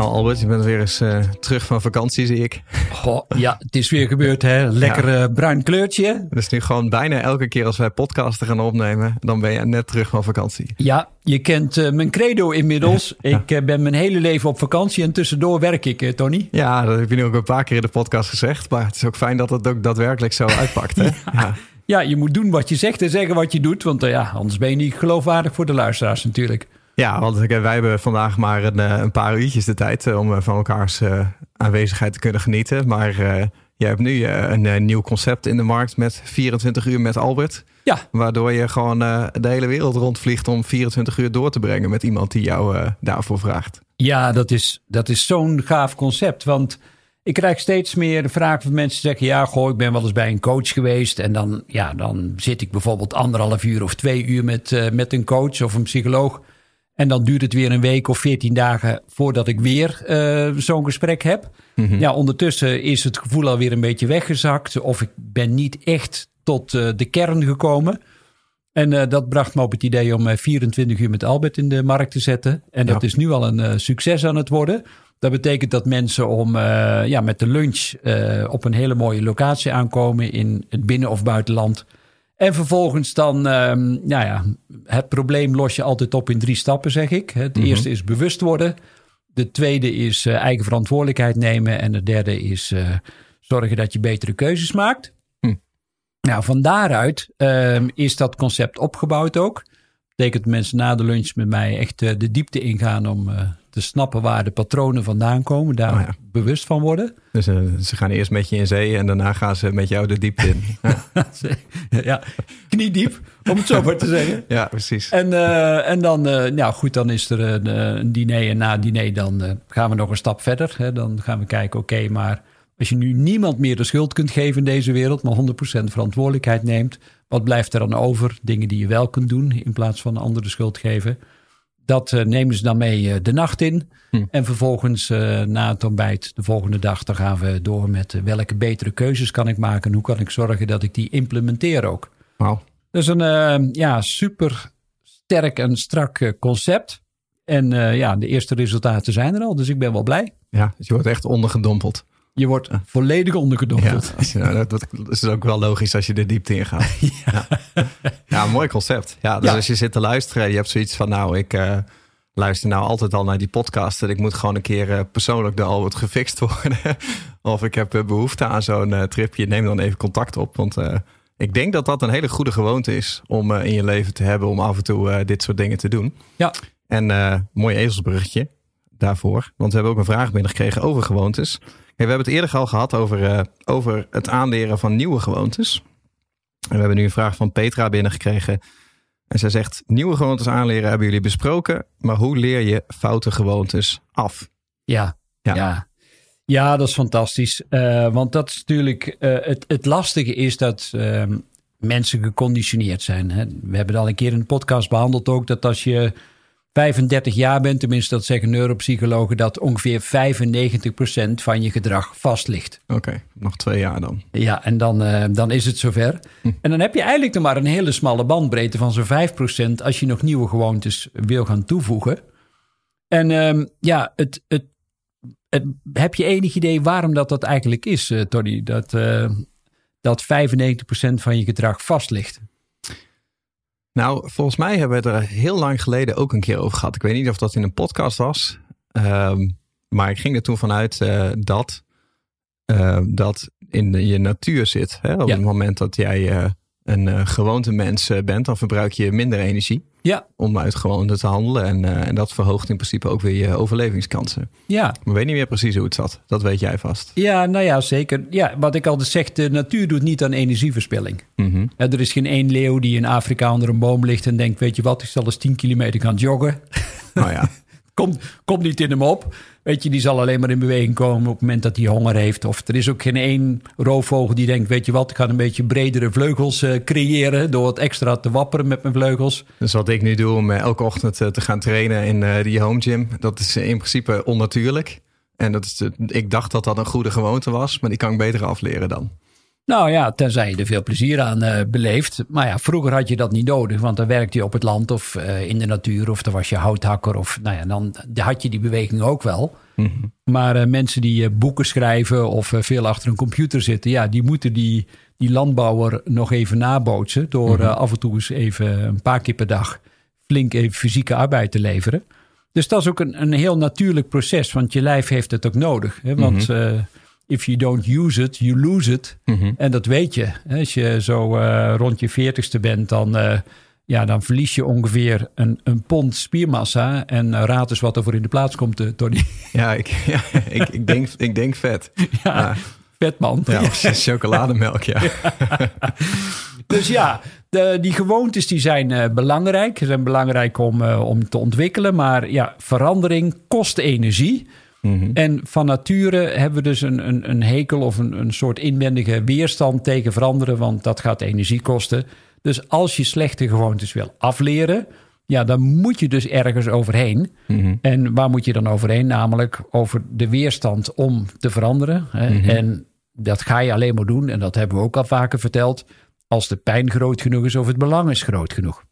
Nou Albert, je bent weer eens uh, terug van vakantie zie ik. Goh, ja, het is weer gebeurd hè. Lekker ja. uh, bruin kleurtje. Dus nu gewoon bijna elke keer als wij podcasten gaan opnemen, dan ben je net terug van vakantie. Ja, je kent uh, mijn credo inmiddels. Ja. Ik ben mijn hele leven op vakantie en tussendoor werk ik, Tony. Ja, dat heb je nu ook een paar keer in de podcast gezegd. Maar het is ook fijn dat het ook daadwerkelijk zo uitpakt. Hè? ja. ja, je moet doen wat je zegt en zeggen wat je doet. Want ja, anders ben je niet geloofwaardig voor de luisteraars natuurlijk. Ja, want wij hebben vandaag maar een, een paar uurtjes de tijd om van elkaars aanwezigheid te kunnen genieten. Maar je hebt nu een nieuw concept in de markt met 24 uur met Albert. Ja. Waardoor je gewoon de hele wereld rondvliegt om 24 uur door te brengen met iemand die jou daarvoor vraagt. Ja, dat is, dat is zo'n gaaf concept. Want ik krijg steeds meer de vraag van mensen die zeggen: Ja, goh, ik ben wel eens bij een coach geweest. En dan, ja, dan zit ik bijvoorbeeld anderhalf uur of twee uur met, met een coach of een psycholoog. En dan duurt het weer een week of veertien dagen voordat ik weer uh, zo'n gesprek heb. Mm-hmm. Ja, ondertussen is het gevoel alweer een beetje weggezakt. Of ik ben niet echt tot uh, de kern gekomen. En uh, dat bracht me op het idee om 24 uur met Albert in de markt te zetten. En dat ja. is nu al een succes aan het worden. Dat betekent dat mensen om ja, met de lunch op een hele mooie locatie aankomen in het binnen- of buitenland. En vervolgens dan, um, nou ja, het probleem los je altijd op in drie stappen, zeg ik. Het mm-hmm. eerste is bewust worden. De tweede is uh, eigen verantwoordelijkheid nemen. En de derde is uh, zorgen dat je betere keuzes maakt. Hm. Nou, van daaruit um, is dat concept opgebouwd ook. Betekent dat mensen na de lunch met mij echt uh, de diepte ingaan om te snappen waar de patronen vandaan komen. Daar oh ja. bewust van worden. Dus uh, ze gaan eerst met je in zee en daarna gaan ze met jou de diepte in. Ja, kniediep, om het zo maar te zeggen. Ja, precies. En, uh, en dan, uh, nou goed, dan is er een, een diner. En na het diner dan gaan we nog een stap verder. Hè. Dan gaan we kijken, oké, okay, maar als je nu niemand meer de schuld kunt geven in deze wereld, maar 100% verantwoordelijkheid neemt, wat blijft er dan over? Dingen die je wel kunt doen in plaats van anderen de schuld geven. Dat uh, nemen ze dan mee uh, de nacht in. Hm. En vervolgens uh, na het ontbijt de volgende dag... dan gaan we door met welke betere keuzes kan ik maken... en hoe kan ik zorgen dat ik die implementeer ook. Is een ja, super sterk en strak concept. En ja, de eerste resultaten zijn er al, dus ik ben wel blij. Ja, dus je wordt echt ondergedompeld. Je wordt volledig ondergedompeld. Ja, nou, dat, dat, is ook wel logisch als je de diepte ingaat. ja. Ja. ja, mooi concept. Ja, dus als je zit te luisteren, je hebt zoiets van, nou, ik eh, luister nou altijd al naar die podcast en ik moet gewoon een keer eh, persoonlijk door Albert gefixt worden. of ik heb eh, behoefte aan zo'n tripje, neem dan even contact op. Want ik denk dat dat een hele goede gewoonte is om in je leven te hebben, om af en toe dit soort dingen te doen. Ja. En mooi ezelsbruggetje daarvoor, want we hebben ook een vraag binnengekregen over gewoontes. We hebben het eerder al gehad over, eh, over het aanleren van nieuwe gewoontes. En we hebben nu een vraag van Petra binnengekregen. En zij zegt: Nieuwe gewoontes aanleren hebben jullie besproken. Maar hoe leer je foute gewoontes af? Ja, Ja. ja. ja. dat is fantastisch. Eh, want dat is natuurlijk. eh, het, het lastige is dat ehm, mensen geconditioneerd zijn. Hè. We hebben het al een keer in de podcast behandeld ook. Dat als je 35 jaar bent, tenminste dat zeggen neuropsychologen, dat ongeveer 95% van je gedrag vast ligt. Oké, nog twee jaar dan. Ja, en dan, eh, dan is het zover. En dan heb je eigenlijk nog maar een hele smalle bandbreedte van zo'n 5% als je nog nieuwe gewoontes wil gaan toevoegen. En ehm, ja, het, het, het- heb je enig idee waarom dat, dat eigenlijk is, eh, Tony? Dat, eh, dat 95% van je gedrag vast ligt. Nou, volgens mij hebben we het er heel lang geleden ook een keer over gehad. Ik weet niet of dat in een podcast was. Ehm, maar ik ging er toen vanuit eh, dat eh, dat in de- je natuur zit. Hè? Op Ja. het moment dat jij eh, een eh, gewoonte mens bent, dan verbruik je minder energie Ja, om uit gewoonte te handelen. En, eh, en dat verhoogt in principe ook weer je overlevingskansen. ja. Maar weet niet meer precies hoe het zat. Dat weet jij vast. Ja, nou ja, zeker. Ja, wat ik altijd zeg, de natuur doet niet aan energieverspilling. Mhm. Ja, er is geen één leeuw die in Afrika onder een boom ligt en denkt, weet je wat, ik zal eens 10 kilometer gaan joggen. Nou ja, Komt, komt niet in hem op. Weet je, die zal alleen maar in beweging komen op het moment dat hij honger heeft. Of er is ook geen één roofvogel die denkt, weet je wat, ik ga een beetje bredere vleugels eh, creëren door wat extra te wapperen met mijn vleugels. dus wat ik nu doe om eh, elke ochtend eh, te gaan trainen in die home gym, dat is in principe onnatuurlijk. En dat is ik dacht dat dat een goede gewoonte was, maar die kan ik beter afleren dan. Nou ja, tenzij je er veel plezier aan uh, beleeft. Maar ja, vroeger had je dat niet nodig, want dan werkte je op het land of uh, in de natuur of dan was je houthakker of nou ja, dan had je die beweging ook wel. Mm -hmm. Maar uh, mensen die boeken schrijven of veel achter een computer zitten, ja, die moeten die, die landbouwer nog even nabootsen door mm -hmm. af en toe eens even een paar keer per dag flink even fysieke arbeid te leveren. Dus dat is ook een, een heel natuurlijk proces, want je lijf heeft het ook nodig. Hè? Want mm -hmm if you don't use it, you lose it. Mm -hmm. En dat weet je. Als je zo uh, rond je veertigste bent, dan, uh, ja, dan verlies je ongeveer een, een pond spiermassa. En uh, raad eens wat er voor in de plaats komt, Tony. Ja, ik, ja, ik, ik, denk, ik denk vet. Ja, vet man. Ja, of chocolademelk, ja. dus ja, de, die gewoontes die zijn belangrijk. Ze zijn belangrijk om, om te ontwikkelen. Maar ja, verandering kost energie. Mm -hmm. En van nature hebben we dus een, een, een hekel of een, een soort inwendige weerstand tegen veranderen, want dat gaat energie kosten. Dus als je slechte gewoontes wil afleren, ja, dan moet je dus ergens overheen. Mm -hmm. En waar moet je dan overheen? Namelijk over de weerstand om te veranderen. Hè? Mm -hmm. En dat ga je alleen maar doen, en dat hebben we ook al vaker verteld, als de pijn groot genoeg is of het belang is groot genoeg.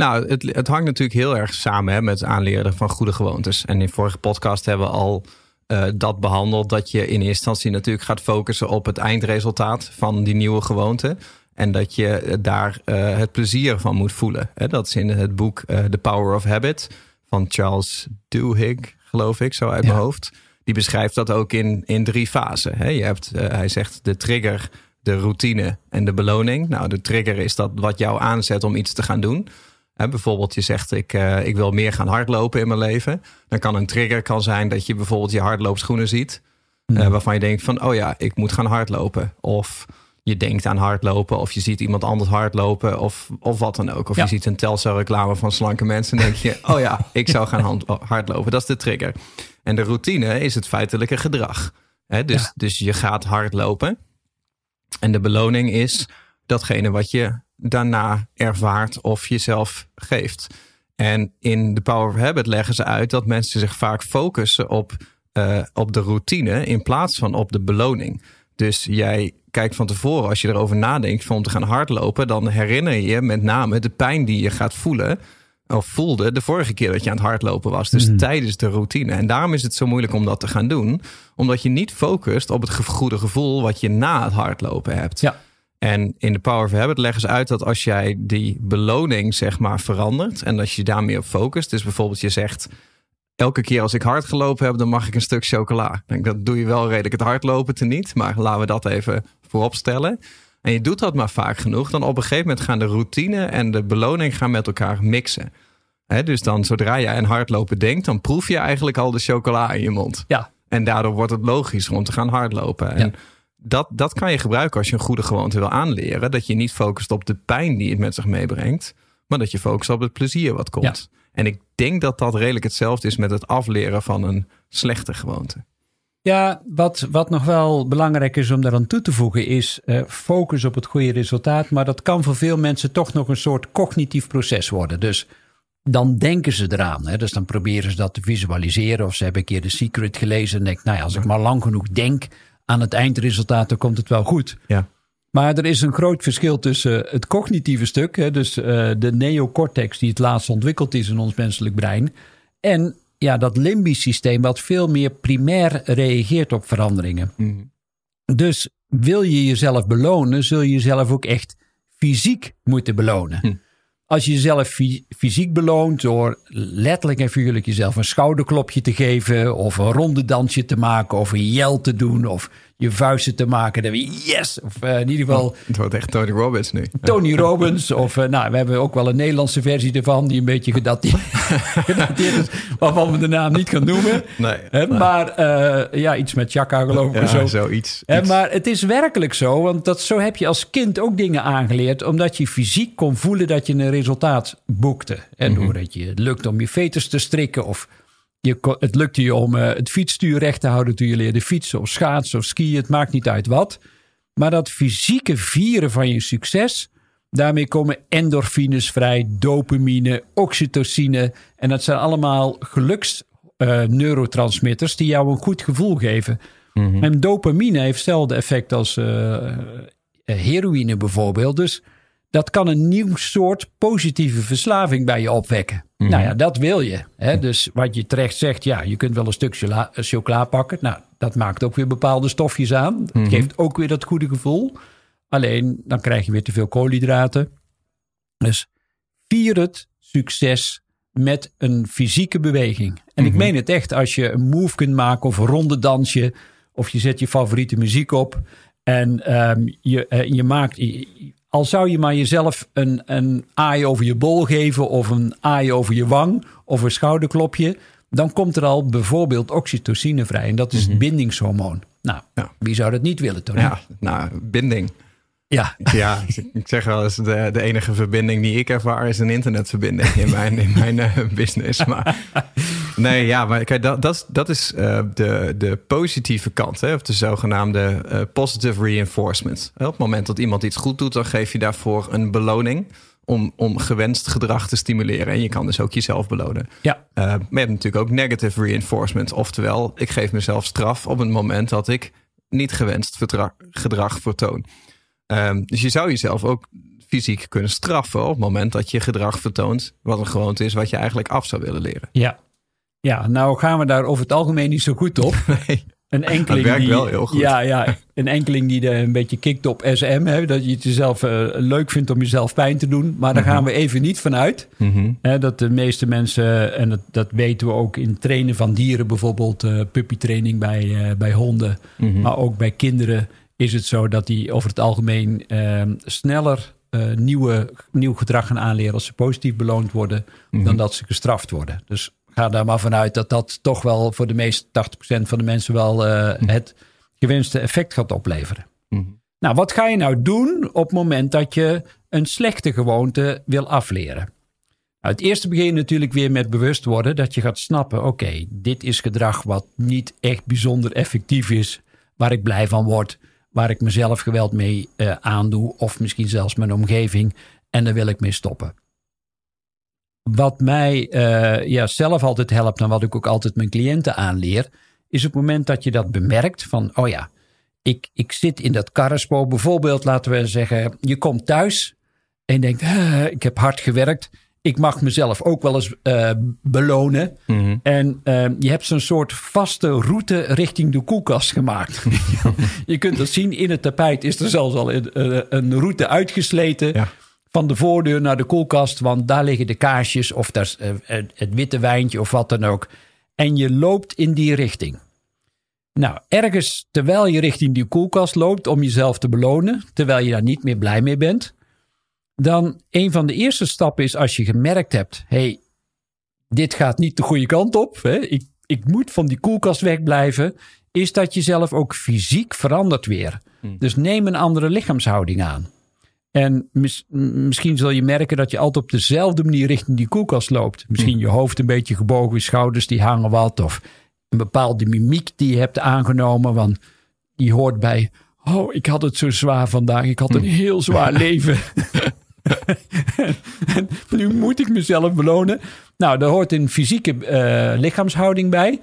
Nou, het, het hangt natuurlijk heel erg samen hè, met aanleren van goede gewoontes. En in vorige podcast hebben we al uh, dat behandeld. Dat je in eerste instantie natuurlijk gaat focussen op het eindresultaat van die nieuwe gewoonte. En dat je daar uh, het plezier van moet voelen. Hè, dat is in het boek uh, The Power of Habit van Charles Duhigg, geloof ik, zo uit ja. mijn hoofd. Die beschrijft dat ook in, in drie fasen. Hè. Je hebt, hij zegt, de trigger, de routine en de beloning. Nou, de trigger is dat wat jou aanzet om iets te gaan doen. He, bijvoorbeeld je zegt ik, uh, ik wil meer gaan hardlopen in mijn leven. Dan kan een trigger kan zijn dat je bijvoorbeeld je hardloopschoenen ziet. Mm. Uh, waarvan je denkt van oh ja, ik moet gaan hardlopen. Of je denkt aan hardlopen. Of je ziet iemand anders hardlopen. Of, of wat dan ook. Of ja. je ziet een Telcel reclame van slanke mensen. En denk je oh ja, ik zou gaan hardlopen. Dat is de trigger. En de routine is het feitelijke gedrag. He, dus, ja. dus je gaat hardlopen. En de beloning is datgene wat je daarna ervaart of jezelf geeft. En in The Power of Habit leggen ze uit dat mensen zich vaak focussen op, uh, op de routine in plaats van op de beloning. Dus jij kijkt van tevoren, als je erover nadenkt van om te gaan hardlopen, dan herinner je je met name de pijn die je gaat voelen. Of voelde de vorige keer dat je aan het hardlopen was. Dus mm. tijdens de routine. En daarom is het zo moeilijk om dat te gaan doen. Omdat je niet focust op het goede gevoel wat je na het hardlopen hebt. Ja. En in de Power of Habit leggen ze uit dat als jij die beloning zeg maar verandert en als je daar meer op focust, dus bijvoorbeeld je zegt elke keer als ik hard gelopen heb, dan mag ik een stuk chocola. Ik denk, dat doe je wel redelijk het hardlopen te niet, maar laten we dat even voorop stellen. En je doet dat maar vaak genoeg, dan op een gegeven moment gaan de routine en de beloning gaan met elkaar mixen. He, dus dan zodra je aan hardlopen denkt, dan proef je eigenlijk al de chocola in je mond. Ja. En daardoor wordt het logischer om te gaan hardlopen. En Ja dat, dat kan je gebruiken als je een goede gewoonte wil aanleren. Dat je niet focust op de pijn die het met zich meebrengt, maar dat je focust op het plezier wat komt. Ja. En ik denk dat dat redelijk hetzelfde is met het afleren van een slechte gewoonte. Ja, wat, wat nog wel belangrijk is om daaraan toe te voegen is uh, focus op het goede resultaat. Maar dat kan voor veel mensen toch nog een soort cognitief proces worden. Dus dan denken ze eraan. Hè? Dus dan proberen ze dat te visualiseren. Of ze hebben een keer de Secret gelezen en denken, nou ja, als ik maar lang genoeg denk, aan het eindresultaat, dan komt het wel goed. Ja. Maar er is een groot verschil tussen het cognitieve stuk, hè, dus uh, de neocortex die het laatst ontwikkeld is in ons menselijk brein, en ja, dat limbisch systeem wat veel meer primair reageert op veranderingen. Mm. Dus wil je jezelf belonen, zul je jezelf ook echt fysiek moeten belonen. Hm. Als je jezelf fysiek beloont door letterlijk en figuurlijk jezelf een schouderklopje te geven, of een ronde dansje te maken, of een jel te doen, of je vuisten te maken, dan je yes! Of uh, in ieder geval. Oh, het wordt echt Tony Robbins nu. Tony Robbins, of uh, nou, we hebben ook wel een Nederlandse versie ervan, die een beetje gedateerd, gedateerd is, waarvan we de naam niet gaan noemen. Nee. He, nee. Maar uh, ja, iets met Chaka geloof ik. Ja, zo. zoiets. He, iets. maar het is werkelijk zo, want dat, zo heb je als kind ook dingen aangeleerd, omdat je fysiek kon voelen dat je een resultaat boekte. En Mhm. doordat je het lukt om je veters te strikken of je, het lukte je om eh, het fietsstuur recht te houden toen je leerde fietsen of schaatsen of skiën. Het maakt niet uit wat. Maar dat fysieke vieren van je succes, daarmee komen endorfines vrij, dopamine, oxytocine. En dat zijn allemaal uh, neurotransmitters die jou een goed gevoel geven. Mhm. En dopamine heeft hetzelfde effect als uh, heroïne bijvoorbeeld. Dus dat kan een nieuw soort positieve verslaving bij je opwekken. Mhm. Nou ja, dat wil je. Hè? Dus wat je terecht zegt, ja, je kunt wel een stuk chocola, chocola pakken. Nou, dat maakt ook weer bepaalde stofjes aan. Dat Mhm. geeft ook weer dat goede gevoel. Alleen, dan krijg je weer te veel koolhydraten. Dus vier het succes met een fysieke beweging. En ik Mhm. meen het echt, als je een move kunt maken of een ronde dansje... of je zet je favoriete muziek op en ehm, je, eh, je maakt... al zou je maar jezelf een, een aai over je bol geven... of een aai over je wang of een schouderklopje... dan komt er al bijvoorbeeld oxytocine vrij. En dat is het bindingshormoon. Nou, Mhm. Ja. wie zou dat niet willen, Tony? Ja, nou, binding. ja. Ja, ik zeg wel eens, de, de enige verbinding die ik ervaar is een internetverbinding in mijn, in mijn eh, business. Maar nee, ja, maar kijk, dat, dat, is- dat is eh, de, de positieve kant, hè, of de zogenaamde eh, positive reinforcement. Op het moment dat iemand iets goed doet, dan geef je daarvoor een beloning om, om gewenst gedrag te stimuleren. En je kan dus ook jezelf belonen. ja. Uh, maar je hebt natuurlijk ook negative reinforcement. Oftewel, ik geef mezelf straf op het moment dat ik niet gewenst gedrag vertoon. Um, dus je zou jezelf ook fysiek kunnen straffen op het moment dat je gedrag vertoont, wat een gewoonte is wat je eigenlijk af zou willen leren. Ja. Ja, nou gaan we daar over het algemeen niet zo goed op. Nee. Een enkeling werkt die, wel heel goed. Ja, ja, een enkeling die er een beetje kikt op SM. Hè, dat je het jezelf eh, leuk vindt om jezelf pijn te doen. Maar daar gaan we even niet vanuit. Mhm. Hè, dat de meeste mensen, en dat, dat weten we ook in trainen van dieren, bijvoorbeeld eh puppytraining bij, eh, bij honden. Mhm. Maar ook bij kinderen is het zo dat die over het algemeen eh, sneller nieuwe, nieuw gedrag gaan aanleren als ze positief beloond worden, Mhm. dan dat ze gestraft worden. Dus ga daar maar vanuit dat dat toch wel voor de meeste 80% van de mensen wel eh, het gewenste effect gaat opleveren. Mhm. Nou, wat ga je nou doen op het moment dat je een slechte gewoonte wil afleren? Nou, het eerste begin je natuurlijk weer met bewust worden dat je gaat snappen: oké, dit is gedrag wat niet echt bijzonder effectief is, waar ik blij van word, waar ik mezelf geweld mee eh, aandoe, of misschien zelfs mijn omgeving, en daar wil ik mee stoppen. Wat mij eh, ja, zelf altijd helpt en wat ik ook altijd mijn cliënten aanleer, is op het moment dat je dat bemerkt van, oh ja, ik, ik zit in dat karrenspoor. Bijvoorbeeld, laten we zeggen, je komt thuis en je denkt, "Ah, ik heb hard gewerkt. Ik mag mezelf ook wel eens eh, belonen. Mhm. En eh, je hebt zo'n soort vaste route richting de koelkast gemaakt. je kunt dat zien, in het tapijt is er zelfs al een, eh, een route uitgesleten. Ja. Van de voordeur naar de koelkast, want daar liggen de kaarsjes of daar eh, het witte wijntje of wat dan ook. En je loopt in die richting. Nou, ergens terwijl je richting die koelkast loopt om jezelf te belonen, terwijl je daar niet meer blij mee bent, dan een van de eerste stappen is als je gemerkt hebt: hé, hey, dit gaat niet de goede kant op, hè? Ik, ik moet van die koelkast wegblijven, is dat je zelf ook fysiek verandert weer. Dus neem een andere lichaamshouding aan. En mis- misschien zul je merken dat je altijd op dezelfde manier richting die koelkast loopt. Misschien je hoofd een beetje gebogen, je schouders die hangen wat. Of een bepaalde mimiek die je hebt aangenomen. Want die hoort bij, oh ik had het zo zwaar vandaag. Ik had een heel zwaar leven. En nu moet ik mezelf belonen. Nou, daar hoort een fysieke eh, lichaamshouding bij.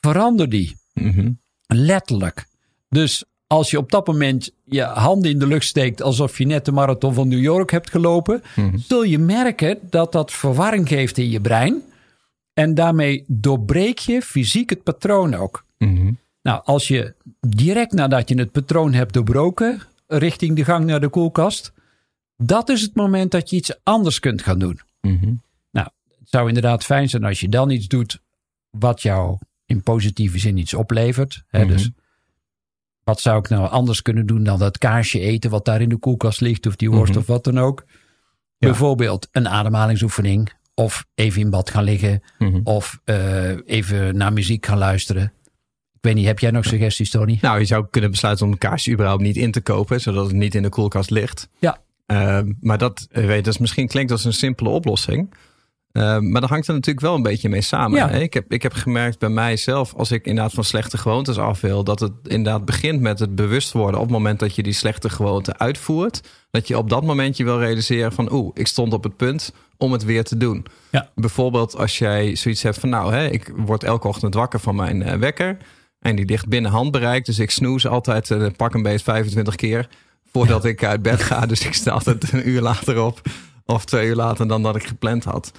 Verander die. Mhm. Letterlijk. Dus als je op dat moment je handen in de lucht steekt alsof je net de marathon van New York hebt gelopen, zul je merken dat dat verwarring geeft in je brein. En daarmee doorbreek je fysiek het patroon ook. Mhm. Nou, als je direct nadat je het patroon hebt doorbroken, richting de gang naar de koelkast, dat is het moment dat je iets anders kunt gaan doen. Mhm. Nou, het zou inderdaad fijn zijn als je dan iets doet wat jou in positieve zin iets oplevert. Hè? Mhm. Dus wat zou ik nou anders kunnen doen dan dat kaarsje eten wat daar in de koelkast ligt of die worst Mhm. of wat dan ook. Bijvoorbeeld een ademhalingsoefening of even in bad gaan liggen Mhm. of eh, even naar muziek gaan luisteren. Ik weet niet, heb jij nog suggesties, Tony? Nou, je zou kunnen besluiten om een kaarsje überhaupt niet in te kopen, zodat het niet in de koelkast ligt. Ja. Uh, maar dat, eh, weet, dat is misschien klinkt als een simpele oplossing. Uh, maar dat hangt er natuurlijk wel een beetje mee samen. Ja. Hè? Ik, heb, ik heb gemerkt bij mijzelf, als ik inderdaad van slechte gewoontes af wil, dat het inderdaad begint met het bewust worden op het moment dat je die slechte gewoonte uitvoert. Dat je op dat moment je wil realiseren van, oeh, ik stond op het punt om het weer te doen. Ja. Bijvoorbeeld als jij zoiets hebt van, nou, hè, ik word elke ochtend wakker van mijn uh, wekker. En die ligt binnen handbereik. Dus ik snoes altijd, uh, pak een beetje 25 keer voordat ja. ik uit bed ga. Dus ik sta altijd een uur later op. Of twee uur later dan dat ik gepland had.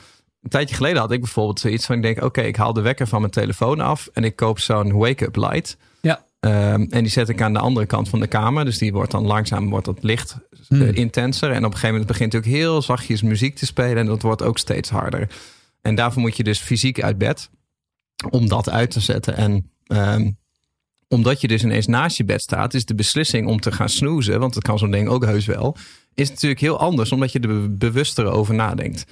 Een tijdje geleden had ik bijvoorbeeld zoiets van... ik denk, oké, okay, ik haal de wekker van mijn telefoon af... en ik koop zo'n wake-up light. Ja. Um, en die zet ik aan de andere kant van de kamer. Dus die wordt dan langzaam wordt dat licht Hmm. uh, intenser. En op een gegeven moment begint natuurlijk heel zachtjes muziek te spelen... en dat wordt ook steeds harder. En daarvoor moet je dus fysiek uit bed... om dat uit te zetten. En... Um, omdat je dus ineens naast je bed staat, is de beslissing om te gaan snoezen, want dat kan zo'n ding ook heus wel, is natuurlijk heel anders, omdat je er bewuster over nadenkt.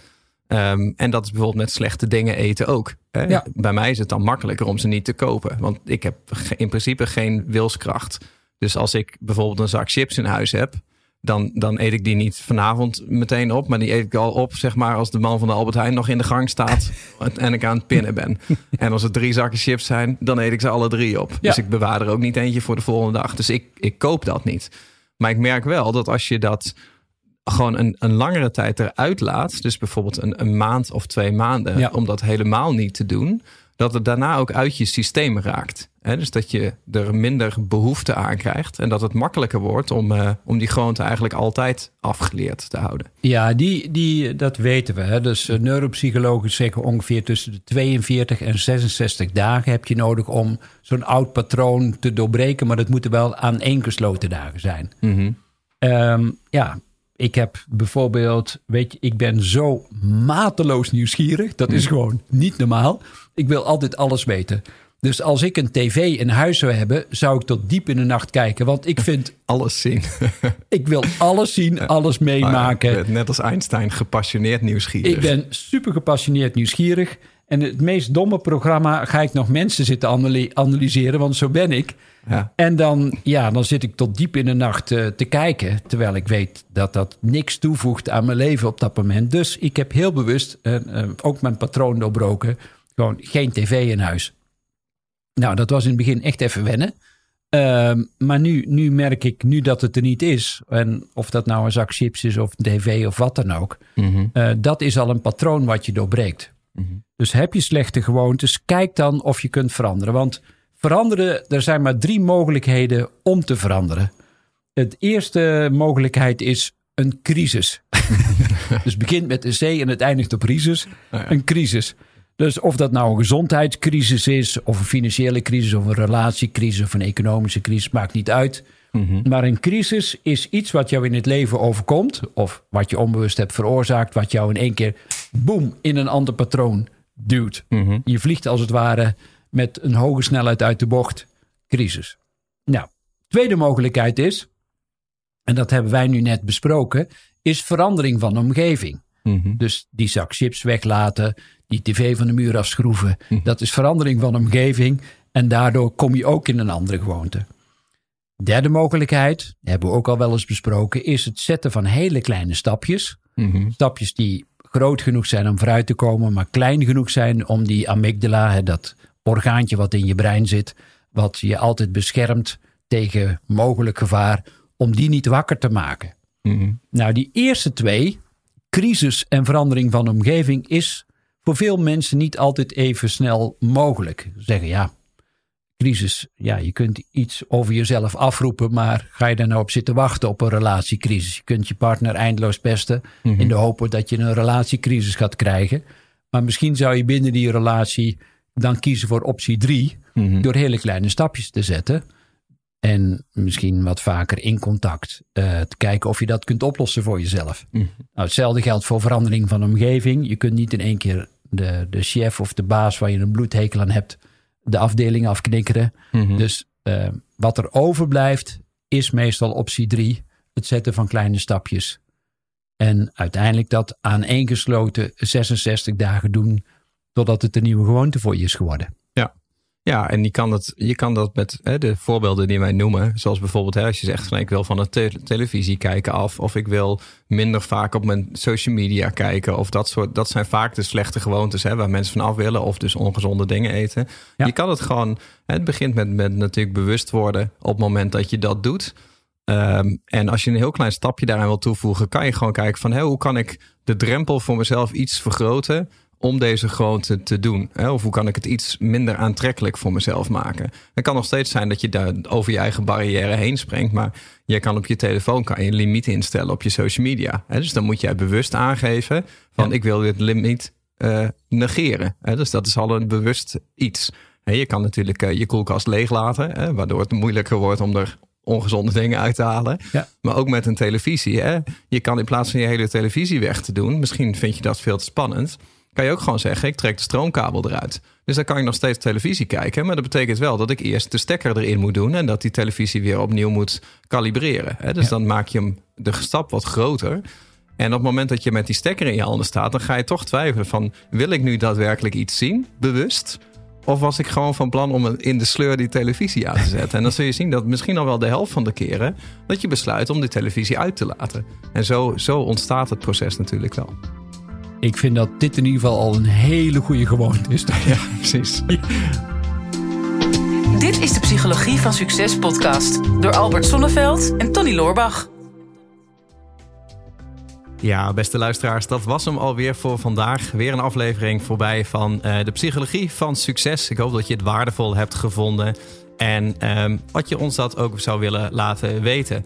Um, en dat is bijvoorbeeld met slechte dingen eten ook. Hè? Ja. Bij mij is het dan makkelijker om ze niet te kopen, want ik heb in principe geen wilskracht. Dus als ik bijvoorbeeld een zak chips in huis heb, dan, dan eet ik die niet vanavond meteen op. Maar die eet ik al op, zeg maar, als de man van de Albert Heijn nog in de gang staat en ik aan het pinnen ben. en als er drie zakken chips zijn, dan eet ik ze alle drie op. Ja. Dus ik bewaar er ook niet eentje voor de volgende dag. Dus ik, ik koop dat niet. Maar ik merk wel dat als je dat gewoon een, een langere tijd eruit laat, dus bijvoorbeeld een, een maand of twee maanden, Ja. om dat helemaal niet te doen, dat het daarna ook uit je systeem raakt. Hè, dus dat je er minder behoefte aan krijgt. En dat het makkelijker wordt om, uh, om die gewoonte eigenlijk altijd afgeleerd te houden. Ja, die, die, dat weten we. Hè. Dus uh, neuropsychologen zeggen ongeveer tussen de 42 en 66 dagen heb je nodig om zo'n oud patroon te doorbreken. Maar dat moeten wel aan één gesloten dagen zijn. Mm -hmm. um, ja, ik heb bijvoorbeeld, weet je, ik ben zo mateloos nieuwsgierig. Dat is gewoon niet normaal. Ik wil altijd alles weten. Dus als ik een tv in huis zou hebben, zou ik tot diep in de nacht kijken. Want ik vind. Alles zien. ik wil alles zien, alles meemaken. Ja, net als Einstein, gepassioneerd nieuwsgierig. Ik ben super gepassioneerd nieuwsgierig. En het meest domme programma ga ik nog mensen zitten analyseren, want zo ben ik. Ja. En dan, ja, dan zit ik tot diep in de nacht uh, te kijken. Terwijl ik weet dat dat niks toevoegt aan mijn leven op dat moment. Dus ik heb heel bewust, uh, uh, ook mijn patroon doorbroken, gewoon geen tv in huis. Nou, dat was in het begin echt even wennen. Uh, maar nu, nu merk ik, nu dat het er niet is, en of dat nou een zak chips is of een tv of wat dan ook, mm -hmm. dat is al een patroon wat je doorbreekt. Mm -hmm. Dus heb je slechte gewoontes, kijk dan of je kunt veranderen. Want veranderen, er zijn maar drie mogelijkheden om te veranderen. Het eerste mogelijkheid is een crisis. dus het begint met een C en het eindigt op crisis. Nou ja. Een crisis. Dus of dat nou een gezondheidscrisis is, of een financiële crisis, of een relatiecrisis, of een economische crisis, maakt niet uit. Mm -hmm. Maar een crisis is iets wat jou in het leven overkomt, of wat je onbewust hebt veroorzaakt, wat jou in één keer, boem, in een ander patroon duwt. Mm -hmm. Je vliegt als het ware met een hoge snelheid uit de bocht. Crisis. Nou, tweede mogelijkheid is, en dat hebben wij nu net besproken, is verandering van de omgeving. Mm -hmm. Dus die zak chips weglaten, die tv van de muur afschroeven. Mm -hmm. Dat is verandering van de omgeving en daardoor kom je ook in een andere gewoonte. Derde mogelijkheid, hebben we ook al wel eens besproken, is het zetten van hele kleine stapjes. Mm -hmm. Stapjes die groot genoeg zijn om vooruit te komen, maar klein genoeg zijn om die amygdala, dat orgaantje wat in je brein zit, wat je altijd beschermt tegen mogelijk gevaar, om die niet wakker te maken. Mm -hmm. Nou, die eerste twee, crisis en verandering van de omgeving, is voor veel mensen niet altijd even snel mogelijk. Zeggen ja, crisis, ja, je kunt iets over jezelf afroepen, maar ga je daar nou op zitten wachten op een relatiecrisis? Je kunt je partner eindeloos pesten Mhm. in de hoop dat je een relatiecrisis gaat krijgen. Maar misschien zou je binnen die relatie dan kiezen voor optie drie, Mhm. door hele kleine stapjes te zetten. En misschien wat vaker in contact uh, te kijken of je dat kunt oplossen voor jezelf. Mhm. Nou, hetzelfde geldt voor verandering van omgeving. Je kunt niet in één keer de, de chef of de baas waar je een bloedhekel aan hebt, de afdeling afknikkeren. Mhm. Dus uh, wat er overblijft is meestal optie drie, het zetten van kleine stapjes. En uiteindelijk dat aan één gesloten 66 dagen doen totdat het een nieuwe gewoonte voor je is geworden. Ja, en je kan dat, je kan dat met hè, de voorbeelden die wij noemen. Zoals bijvoorbeeld hè, als je zegt van ik wil van de te- televisie kijken af. Of ik wil minder vaak op mijn social media kijken. Of dat soort. Dat zijn vaak de slechte gewoontes hè, waar mensen van af willen. Of dus ongezonde dingen eten. Ja. Je kan het gewoon. Het begint met, met natuurlijk bewust worden op het moment dat je dat doet. Ehm, en als je een heel klein stapje daaraan wil toevoegen, kan je gewoon kijken van hé, hoe kan ik de drempel voor mezelf iets vergroten om deze gewoonte te doen? Hè? Of hoe kan ik het iets minder aantrekkelijk voor mezelf maken? Het kan nog steeds zijn dat je daar over je eigen barrière heen springt, maar je kan op je telefoon kan je een limiet instellen op je social media. Hè? Dus dan moet jij bewust aangeven van Ja. ik wil dit limiet eh, negeren. Hè? Dus dat is al een bewust iets. Je kan natuurlijk eh, je koelkast leeglaten, hè, waardoor het moeilijker wordt om er ongezonde dingen uit te halen. Ja. Maar ook met een televisie. Hè? Je kan in plaats van je hele televisie weg te doen, misschien vind je dat veel te spannend, kan je ook gewoon zeggen: ik trek de stroomkabel eruit. Dus dan kan je nog steeds televisie kijken. Maar dat betekent wel dat ik eerst de stekker erin moet doen en dat die televisie weer opnieuw moet kalibreren. Hè? Dus Ja. dan maak je hem de stap wat groter. En op het moment dat je met die stekker in je handen staat, dan ga je toch twijfelen van wil ik nu daadwerkelijk iets zien, bewust? Of was ik gewoon van plan om in de sleur die televisie aan te zetten? En dan zul je zien dat misschien al wel de helft van de keren dat je besluit om die televisie uit te laten. En zo, zo ontstaat het proces natuurlijk wel. Ik vind dat dit in ieder geval al een hele goede gewoonte is. Ja, precies. Dit is de Psychologie van Succes podcast door Albert Sonneveld en Tony Loorbach. Ja, beste luisteraars, dat was hem alweer voor vandaag. Weer een aflevering voorbij van eh, de psychologie van succes. Ik hoop dat je het waardevol hebt gevonden en ehm, wat je ons dat ook zou willen laten weten.